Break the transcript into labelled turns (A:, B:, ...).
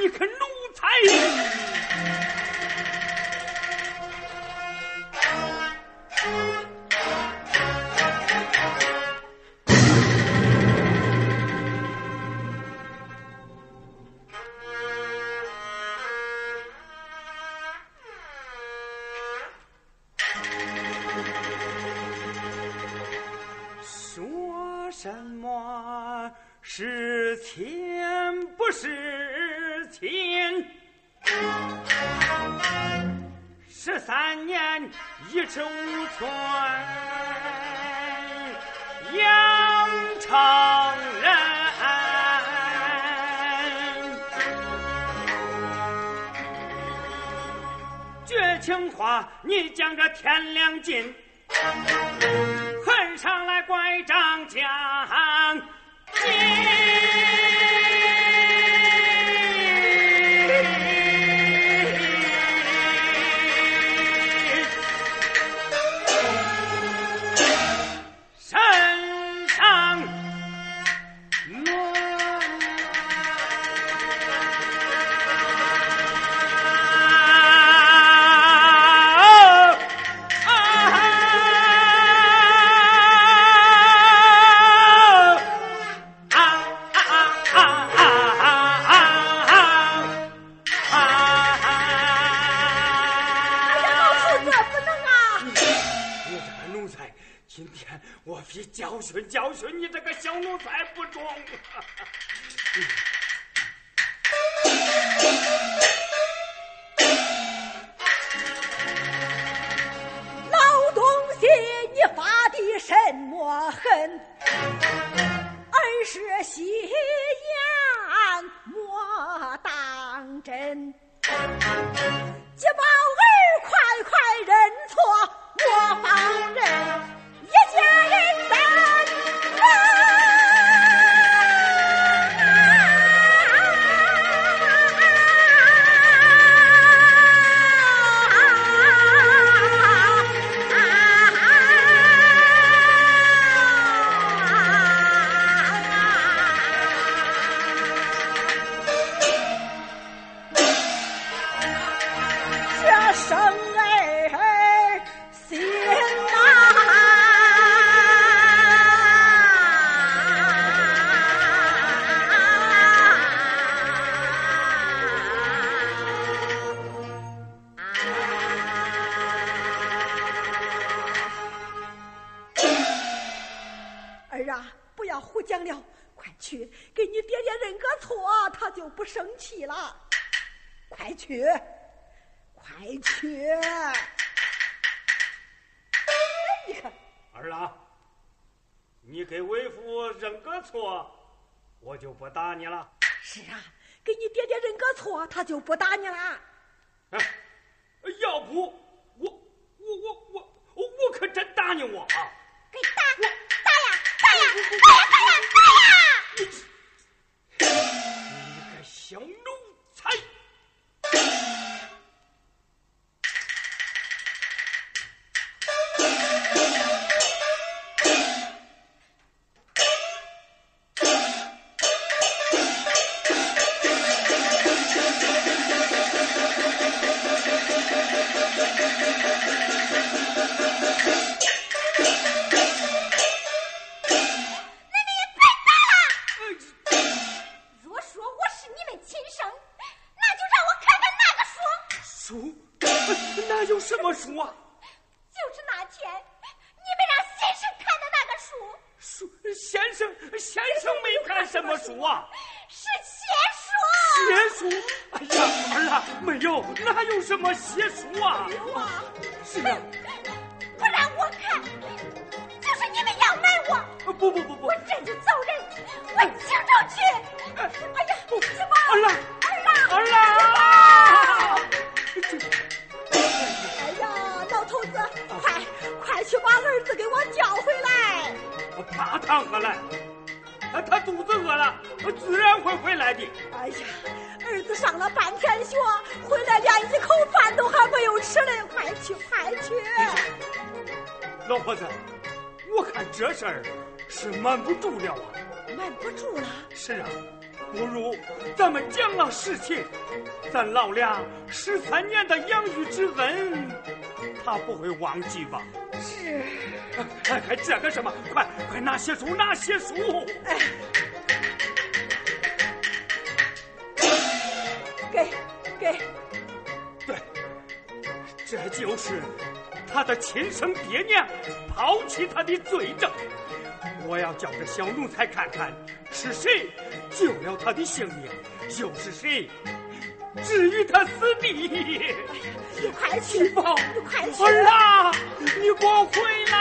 A: 你可奴才！说什么是钱不是亲？十三年一尺五寸杨城人。绝情话，你讲这天良尽。恨上来拐杖家我非教训教训你这个小奴才不中。
B: 老东西，你发的什么狠？儿是戏言莫当真。急宝了，快去给你爹爹认个错，他就不生气了。快去，快去！你看，
A: 儿郎，你给为父认个错，我就不打你了。
B: 是啊，给你爹爹认个错，他就不打你了。
A: 哎，要不
C: 那
A: 有什么书啊？
C: 就是那天你们让先生看的那个书，
A: 书先生先生没看什么书啊？
C: 是写书。
A: 写书？哎呀，儿啊，没有，哪有什么写书啊？
B: 有啊，
A: 是啊，
C: 不让我看，就是你们要买我，
A: 不不不不
C: 我，这就走人，我去
B: 把儿子给我叫回来！
A: 我怕他何来？他他肚子饿了，自然会回来的。
B: 哎呀，儿子上了半天学，回来连一口饭都还没有吃嘞！快去快去！
A: 老婆子，我看这事儿是瞒不住了啊。
B: 瞒不住了，
A: 是啊，不如咱们讲了实情，咱老俩十三年的养育之恩，他不会忘记吧？
B: 是。
A: 哎，还这个什么？快快拿些书，拿些书！哎，
B: 给给。
A: 对，这就是他的亲生爹娘抛弃他的罪证。我要叫这小奴才看看，是谁救了他的性命，又是谁置于他死地
B: 你快去
A: 吧儿啊你给我回来。